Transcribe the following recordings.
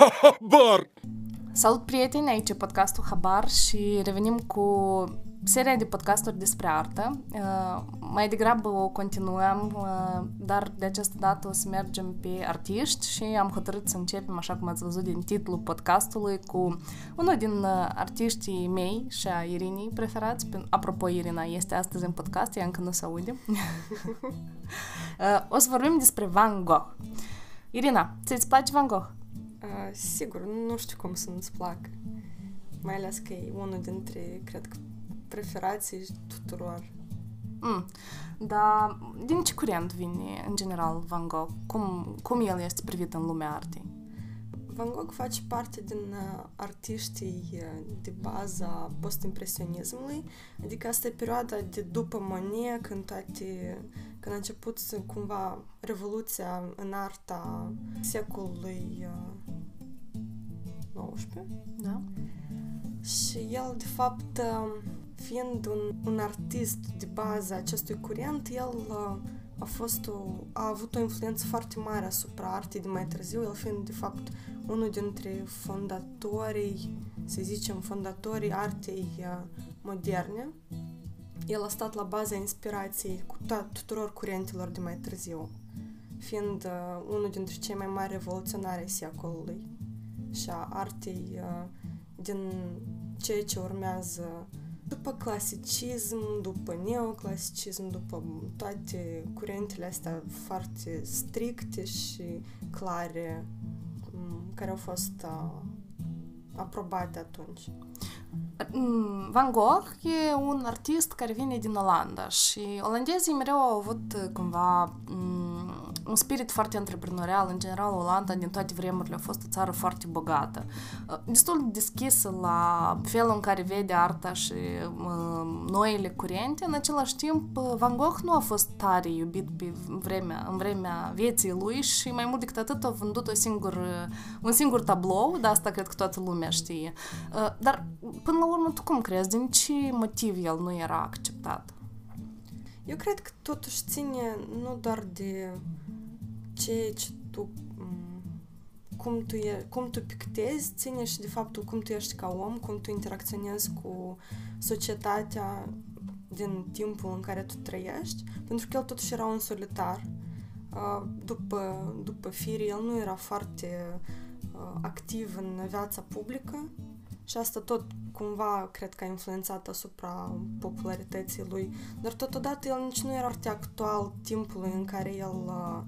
Habar! Salut prieteni, aici e podcastul Habar și revenim cu seria de podcasturi despre artă. Uh, mai degrabă o continuăm, uh, dar de această dată o să mergem pe artiști și am hotărât să începem, așa cum ați văzut din titlul podcastului, cu unul din uh, artiștii mei și a Irinii preferați. Apropo, Irina este astăzi în podcast, ea încă nu se aude. o să vorbim despre Van Gogh. Irina, ți-ți place Van Gogh? Uh, sigur, nu știu cum să nu-ți placă. Mai ales că e unul dintre, cred că, preferații tuturor. Mm. Dar din ce curent vine, în general, Van Gogh? Cum, cum el este privit în lumea artei? Van Gogh face parte din uh, artiștii uh, de bază a post-impresionismului, adică asta e perioada de după Monet, când toate, când a început cumva revoluția în arta secolului uh, XIX. Da. Și el, de fapt, uh, fiind un, un artist de bază acestui curent, el uh, a fost o, a avut o influență foarte mare asupra artei de mai târziu, el fiind, de fapt, unul dintre fondatorii, să zicem, fondatorii artei uh, moderne. El a stat la baza inspirației cu to- tuturor curentelor de mai târziu, fiind uh, unul dintre cei mai mari revoluționari ai secolului și a artei uh, din ceea ce urmează după clasicism, după neoclasicism, după toate curentele astea foarte stricte și clare care au fost uh, aprobate atunci. Van Gogh e un artist care vine din Olanda și olandezii mereu au avut cumva un spirit foarte antreprenorial. În general, Olanda din toate vremurile a fost o țară foarte bogată. Destul de deschisă la felul în care vede arta și uh, noile curente. În același timp, Van Gogh nu a fost tare iubit pe vremea, în vremea vieții lui și mai mult decât atât a vândut o singur, un singur tablou, de asta cred că toată lumea știe. Uh, dar, până la urmă, tu cum crezi? Din ce motiv el nu era acceptat? Eu cred că totuși ține nu doar de ceea ce tu cum tu, e, cum tu pictezi ține și de faptul cum tu ești ca om, cum tu interacționezi cu societatea din timpul în care tu trăiești, pentru că el totuși era un solitar. După, după fire, el nu era foarte activ în viața publică și asta tot cumva cred că a influențat asupra popularității lui, dar totodată el nici nu era foarte actual timpului în care el uh,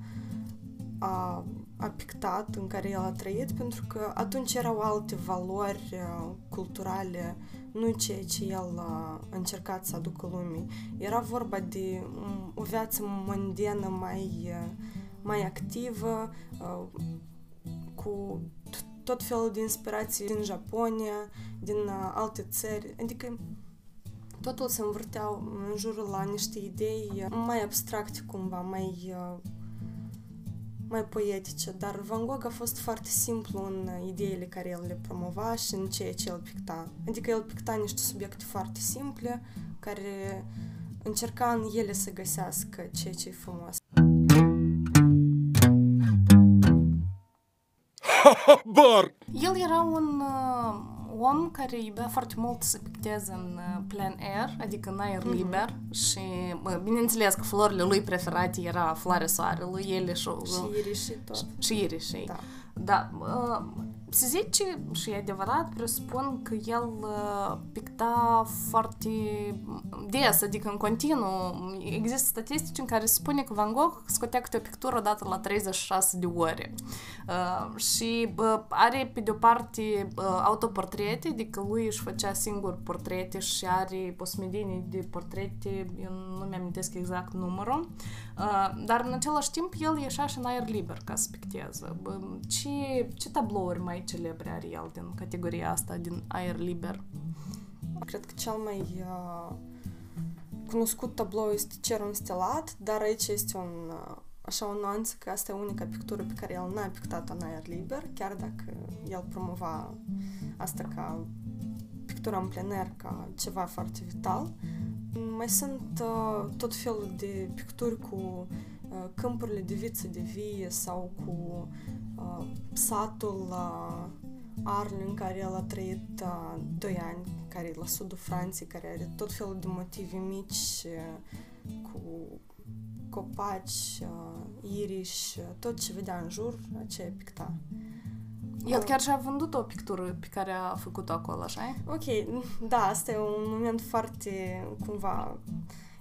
a, a pictat, în care el a trăit, pentru că atunci erau alte valori uh, culturale, nu ceea ce el a încercat să aducă lumii. Era vorba de um, o viață mondenă mai, uh, mai activă, uh, cu tot felul de inspirații din Japonia, din alte țări, adică totul se învârtea în jurul la niște idei mai abstracte cumva, mai mai poetice, dar Van Gogh a fost foarte simplu în ideile care el le promova și în ceea ce el picta. Adică el picta niște subiecte foarte simple, care încerca în ele să găsească ceea ce e frumos. Bar! El era un uh, om care iubea foarte mult să picteze în uh, plein air, adică în aer mm-hmm. liber și bineînțeles că florile lui preferate era floarea soarelui, ele și... Și irișii tot. Și irișii. Da. Da. Uh, se zice și e adevărat, presupun că el uh, picta foarte des, adică în continuu. Există statistici în care se spune că Van Gogh scotea câte o pictură dată la 36 de ore. Uh, și uh, are pe de-o parte uh, autoportrete, adică lui își făcea singur portrete și are o smedenie de portrete, eu nu mi-amintesc exact numărul, uh, dar în același timp el ieșea și în aer liber ca să picteze. Ce, ce tablouri mai celebre are el din categoria asta, din aer liber? Cred că cel mai uh, cunoscut tablou este Cerul Stelat, dar aici este un, uh, așa o nuanță că asta e unica pictură pe care el n-a pictat-o în aer liber, chiar dacă el promova asta ca pictura în plein air, ca ceva foarte vital. Mai sunt uh, tot felul de picturi cu uh, câmpurile de viță de vie sau cu uh, satul uh, Arles în care el a trăit uh, 2 ani, care e la sudul Franței, care are tot felul de motive mici uh, cu copaci, uh, iriși, uh, tot ce vedea în jur, aceea picta. El chiar și-a vândut o pictură pe care a făcut-o acolo, așa e? Ok, da, asta e un moment foarte, cumva,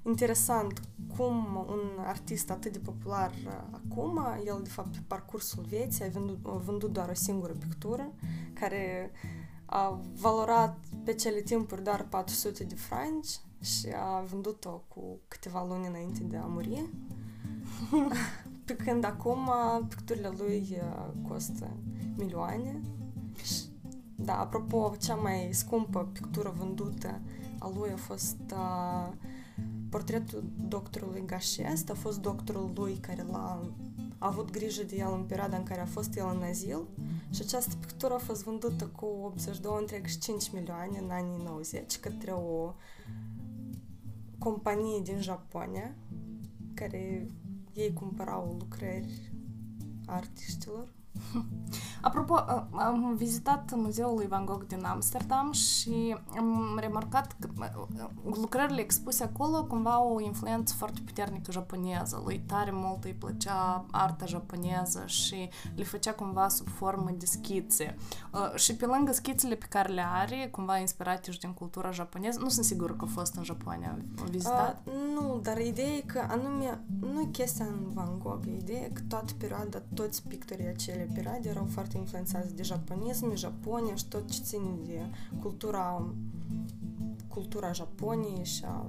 interesant cum un artist atât de popular uh, acum, el de fapt pe parcursul vieții a vândut, a vândut doar o singură pictură care a valorat pe cele timpuri doar 400 de franci și a vândut-o cu câteva luni înainte de a muri. pe când acum picturile lui uh, costă milioane. Și, da, apropo, cea mai scumpă pictură vândută a lui a fost uh, portretul doctorului Gașest, a fost doctorul lui care l-a a avut grijă de el în perioada în care a fost el în azil. Și această pictură a fost vândută cu 82,5 milioane în anii 90 către o companie din Japonia care ei cumpărau lucrări artiștilor Apropo, am vizitat muzeul lui Van Gogh din Amsterdam și am remarcat că lucrările expuse acolo cumva au o influență foarte puternică japoneză. Lui tare mult îi plăcea arta japoneză și le făcea cumva sub formă de schițe. Și pe lângă schițele pe care le are, cumva inspirate și din cultura japoneză, nu sunt sigură că a fost în Japonia vizitat. Uh, nu, dar ideea e că anume, nu e chestia în Van Gogh, ideea e că toată perioada, toți pictorii acele perioade erau foarte influențați de japonism, Japonia și tot ce ține de cultura cultura Japoniei și a...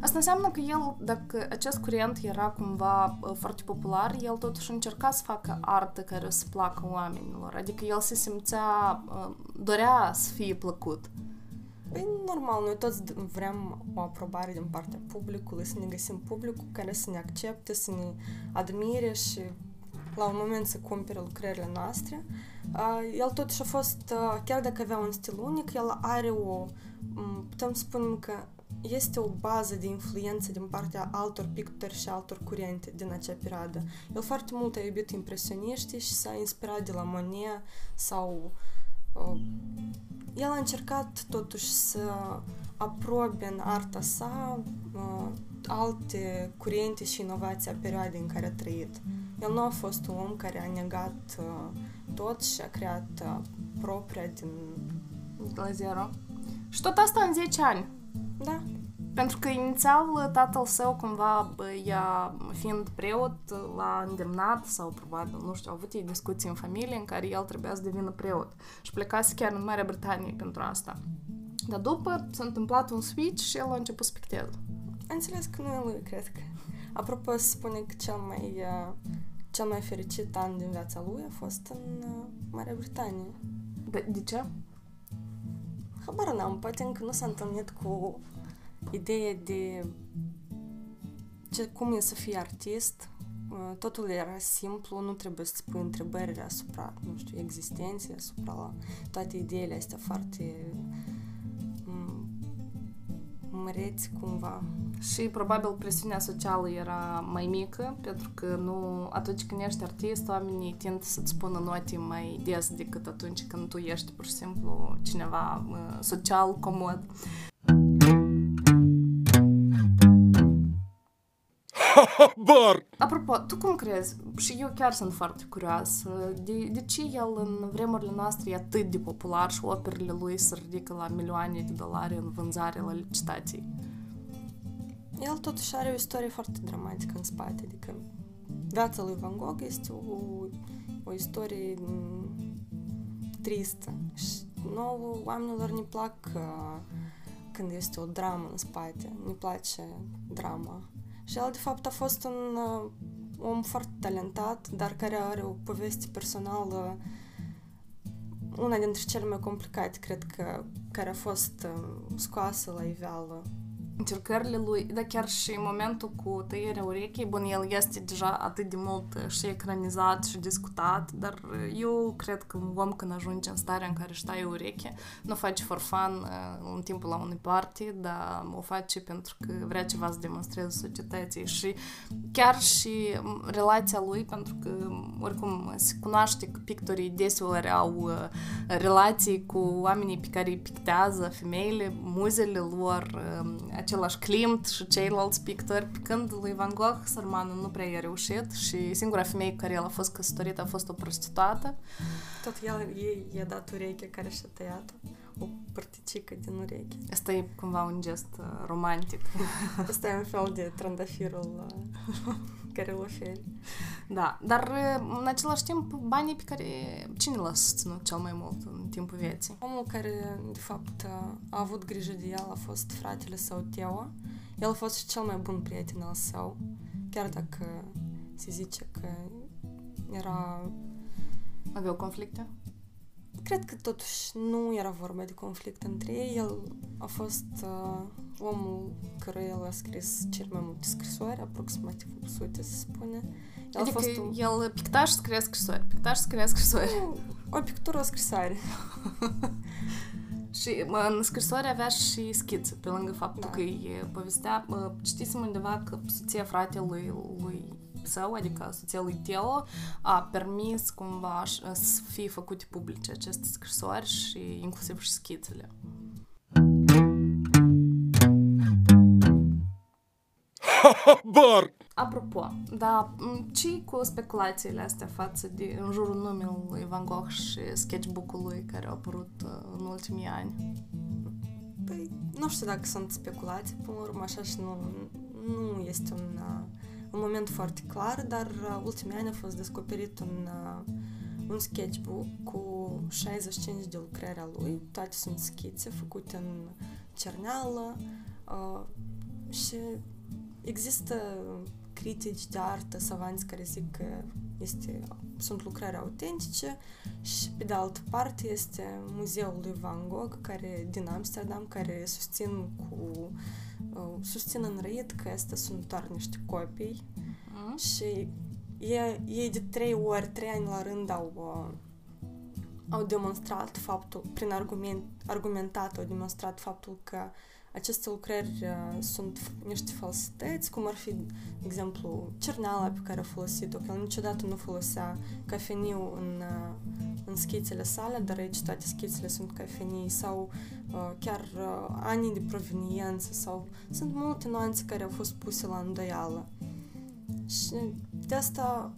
Asta înseamnă că el, dacă acest curent era cumva foarte popular, el totuși încerca să facă artă care să placă oamenilor. Adică el se simțea, dorea să fie plăcut. Păi, normal, noi toți vrem o aprobare din partea publicului, să ne găsim publicul care să ne accepte, să ne admire și la un moment să cumpere lucrările noastre. El totuși a fost, chiar dacă avea un stil unic, el are o, putem spune că este o bază de influență din partea altor pictori și altor curente din acea perioadă. El foarte mult a iubit impresioniștii și s-a inspirat de la Monet sau uh, el a încercat totuși să aprobe în arta sa uh, alte curente și inovații a perioadei în care a trăit. El nu a fost un om care a negat uh, tot și a creat uh, propria din... La zero. Și tot asta în 10 ani. Da. Pentru că inițial tatăl său cumva, ea fiind preot, l-a îndemnat sau probabil, nu știu, au avut ei discuții în familie în care el trebuia să devină preot. Și plecase chiar în Marea Britanie pentru asta. Dar după s-a întâmplat un switch și el a început să picteze. Înțeles că nu e lui, cred că. Apropo, se spune că cel mai, uh, cel mai fericit an din viața lui a fost în uh, Marea Britanie. De, de ce? Habar n-am, poate încă nu s-a întâlnit cu ideea de ce, cum e să fii artist. Uh, totul era simplu, nu trebuie să-ți pui întrebări asupra, nu știu, existenței, asupra toate ideile astea foarte măreți cumva. Și probabil presiunea socială era mai mică, pentru că nu, atunci când ești artist, oamenii tind să-ți spună note mai des decât atunci când tu ești pur și simplu cineva social, comod. Habar! Apropo, tu cum crezi? Și eu chiar sunt foarte curioasă. De, de ce el în vremurile noastre e atât de popular și operele lui se ridică la milioane de dolari în vânzare la licitații? El totuși are o istorie foarte dramatică în spate, adică viața lui Van Gogh este o, o istorie tristă și nouă oamenilor ne plac uh, când este o dramă în spate, ne place drama. Și el, de fapt, a fost un uh, om foarte talentat, dar care are o poveste personală una dintre cele mai complicate, cred că, care a fost uh, scoasă la iveală încercările lui, dar chiar și în momentul cu tăierea urechii, bun, el este deja atât de mult și ecranizat și discutat, dar eu cred că un om când ajunge în starea în care își taie ureche, nu o face for fun uh, în timpul la unei party, dar o face pentru că vrea ceva să demonstreze societății și chiar și relația lui, pentru că oricum se cunoaște că pictorii deseori au uh, relații cu oamenii pe care îi pictează, femeile, muzele lor, uh, același Klimt și ceilalți pictori, când lui Van Gogh, sărmanul, nu prea i-a reușit și singura femeie cu care el a fost căsătorit a fost o prostituată. Tot el i-a dat ureche care și-a tăiat-o, o părticică din ureche. Asta e cumva un gest uh, romantic. Asta e un fel de trandafirul uh, care îl oferi. Da, dar uh, în același timp banii pe care cine l-a susținut cel mai mult în timpul vieții? Omul care, de fapt, a avut grijă de el a fost fratele său, Teo. El a fost și cel mai bun prieten al său, chiar dacă se zice că era... Aveau conflicte? Cred că totuși nu era vorba de conflict între ei. El a fost uh, omul care el a scris cel mai multe scrisori, aproximativ 800, se spune. El adică a fost un... el pictaș și scria scrisori, pictaș și scria scrisori. O pictură, o scrisoare. și în scrisoare avea și schițe, pe lângă faptul da. că îi povestea, citisem undeva că soția fratelui lui său, adică soția lui Teo, a permis cumva să fie făcute publice aceste scrisori și inclusiv și schițele. Habar! Apropo, da, ce cu speculațiile astea față de în jurul numelui Van Gogh și sketchbook-ului care au apărut în ultimii ani? Păi, nu știu dacă sunt speculații, până la urmă, așa și nu, nu este un, un moment foarte clar, dar ultimii ani a fost descoperit un, un sketchbook cu 65 de lucrări a lui, toate sunt schițe făcute în cerneală uh, și există critici de artă, savanți care zic că este, sunt lucrări autentice și pe de altă parte este muzeul lui Van Gogh care, din Amsterdam care susțin cu uh, susțin înrăit că astea sunt doar niște copii mm. și ei, ei de trei ori, trei ani la rând au uh, au demonstrat faptul, prin argument, argumentat, au demonstrat faptul că aceste lucrări uh, sunt niște falsități, cum ar fi, de exemplu, cerneala pe care a folosit-o, că el niciodată nu folosea cafeniu în, uh, în schițele sale, dar aici toate schițele sunt cafenii sau uh, chiar uh, anii de proveniență sau sunt multe nuanțe care au fost puse la îndoială. Și de asta,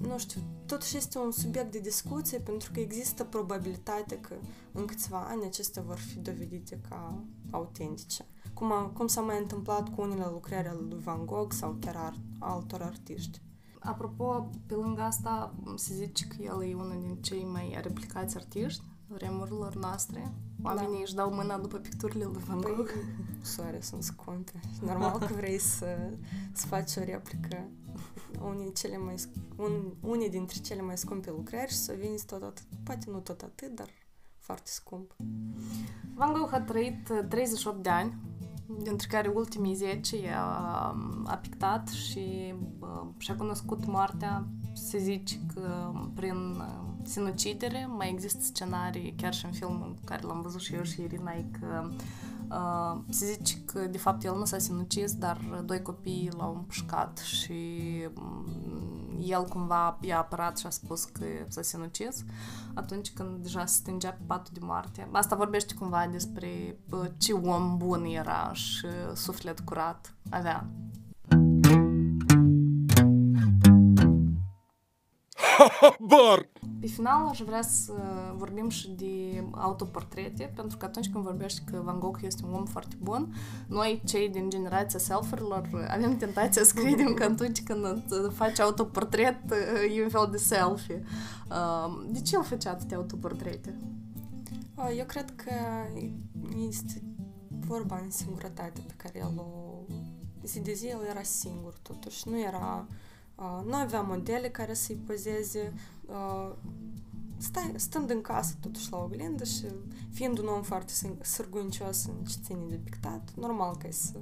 nu știu, totuși este un subiect de discuție pentru că există probabilitatea că în câțiva ani acestea vor fi dovedite ca autentice. Cum, a, cum s-a mai întâmplat cu unele lucrări ale lui Van Gogh sau chiar art, altor artiști. Apropo, pe lângă asta, se zice că el e unul din cei mai replicați artiști vremurilor noastre. Oamenii da. își dau mâna după picturile lui Van Gogh. Păi, soare, sunt scumpe. Normal că vrei să, să faci o replică unii, cele mai, un, unii dintre cele mai scumpe lucrări și să vinzi tot atât. Poate nu tot atât, dar foarte scump. Van Gogh a trăit 38 de ani, dintre care ultimii 10 a, a pictat și și-a cunoscut moartea, se zice că prin sinucidere, mai există scenarii, chiar și în filmul care l-am văzut și eu și Irina, că uh, se zice că de fapt el nu s-a sinucis, dar doi copii l-au împușcat și el cumva i-a apărat și a spus că s-a sinucis atunci când deja se stingea pe patul de moarte. Asta vorbește cumva despre ce om bun era și suflet curat avea. Bar! Pe final aș vrea să vorbim și de autoportrete, pentru că atunci când vorbești că Van Gogh este un om foarte bun, noi, cei din generația selfierilor, avem tentația să credem că atunci când faci autoportret, e un fel de selfie. De ce el făcea atâtea autoportrete? Eu cred că este vorba în singurătate pe care el o... Zi de zi el era singur, totuși. Nu era... Uh, nu avea modele care să-i pozeze, uh, stai, stând în casă totuși la oglindă și fiind un om foarte sân- sârguincios în ce ține de pictat, normal că ai să,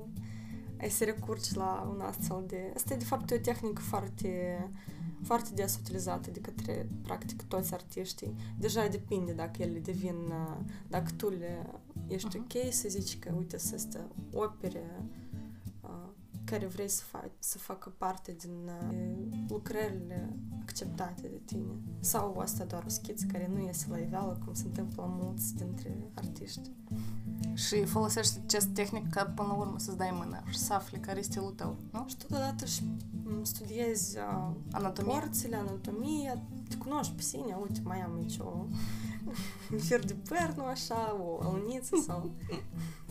ai să recurgi la un astfel de... Asta e de fapt o tehnică foarte, foarte des utilizată de către practic toți artiștii. Deja depinde dacă ele devin, uh, dacă tu le ești Mhm. ok să zici că uite să este opere uh, care vrei să, faci, să facă parte din uh, lucrările acceptate de tine. Sau asta doar o schiță care nu iese la iveală, cum se întâmplă la mulți dintre artiști. Și folosești acest tehnic ca până la urmă să-ți dai mâna și să afli care e stilul tău, nu? Și totodată și m, studiezi uh, Anatomie. porțile, anatomia, te cunoști pe sine, uite, mai am aici o un fir de păr, nu așa, o aluniță sau...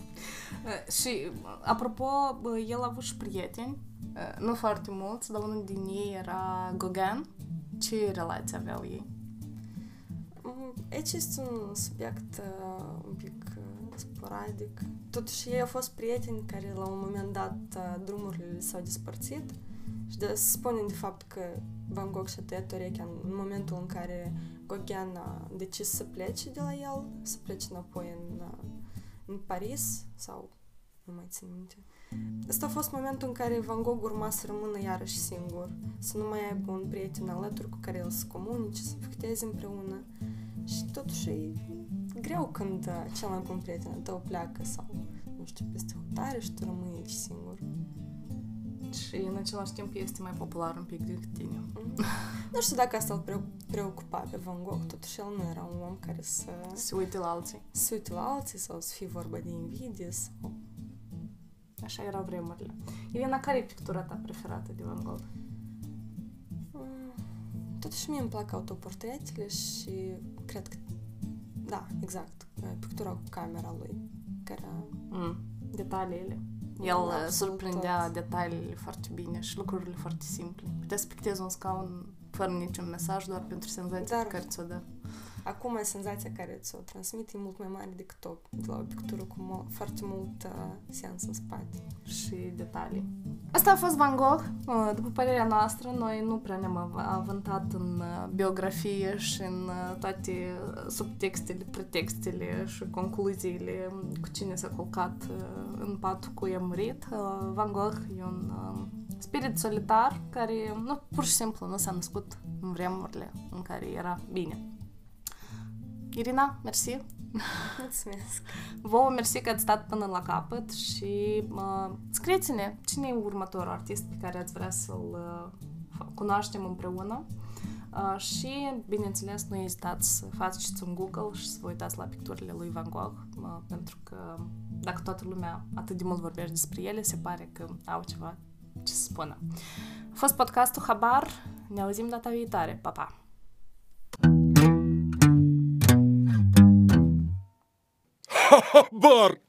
Uh, Și, apropo, uh, el a avut și prieteni, uh, nu foarte mulți, dar unul din ei era Gauguin. Ce relație aveau ei? Mm, Aici este un subiect uh, un pic uh, sporadic. Totuși, ei au fost prieteni care la un moment dat uh, drumurile s-au despărțit și de, se spune de fapt că Van Gogh și-a tăiat urechea în, în momentul în care Gauguin a decis să plece de la el, să plece înapoi în, uh, în Paris sau nu mai țin minte. Asta a fost momentul în care Van Gogh urma să rămână iarăși singur, să nu mai aibă un prieten alături cu care el să comunice, să picteze împreună. Și totuși e greu când uh, cel mai bun prieten al tău pleacă sau, nu știu, peste hotare și tu rămâi aici singur. Și în același timp este mai popular un pic decât tine. Nu știu dacă asta îl preu- preocupa pe Van Gogh, totuși el nu era un om care să Se uite la alții. se uite la alții sau să fie vorba de invidie sau... Așa erau vremurile. Irina, care e pictura ta preferată de Van Gogh? Mm, Totuși mie îmi plac autoportretele și cred că, da, exact, pictura cu camera lui, care Mm, detaliile. El Da, uh, absolut surprindea tot. detaliile foarte bine și lucrurile foarte simple. Putea să pictezi un scaun fără niciun mesaj, doar pentru senzația Dar- pe care ți-o dă. Acum senzația care ți-o transmite e mult mai mare decât o, de la o pictură cu mult, foarte mult uh, sens în spate. și detalii. Asta a fost Van Gogh. Uh, După părerea noastră, noi nu prea ne-am av- avântat în uh, biografie și în uh, toate uh, subtextele, pretextele și concluziile cu cine s-a culcat uh, în pat cu i-a murit. Uh, Van Gogh e un uh, spirit solitar care nu, pur și simplu nu s-a născut în vremurile în care era bine. Irina, mersi! Mulțumesc! Vouă mersi că ați stat până la capăt și uh, scrieți-ne cine e următorul artist pe care ați vrea să-l uh, fa- cunoaștem împreună uh, și, bineînțeles, nu ezitați să faceți un Google și să vă uitați la picturile lui Van Gogh uh, pentru că dacă toată lumea atât de mult vorbește despre ele, se pare că au ceva ce să spună. A fost podcastul Habar, ne auzim data viitoare, pa, pa! Habar!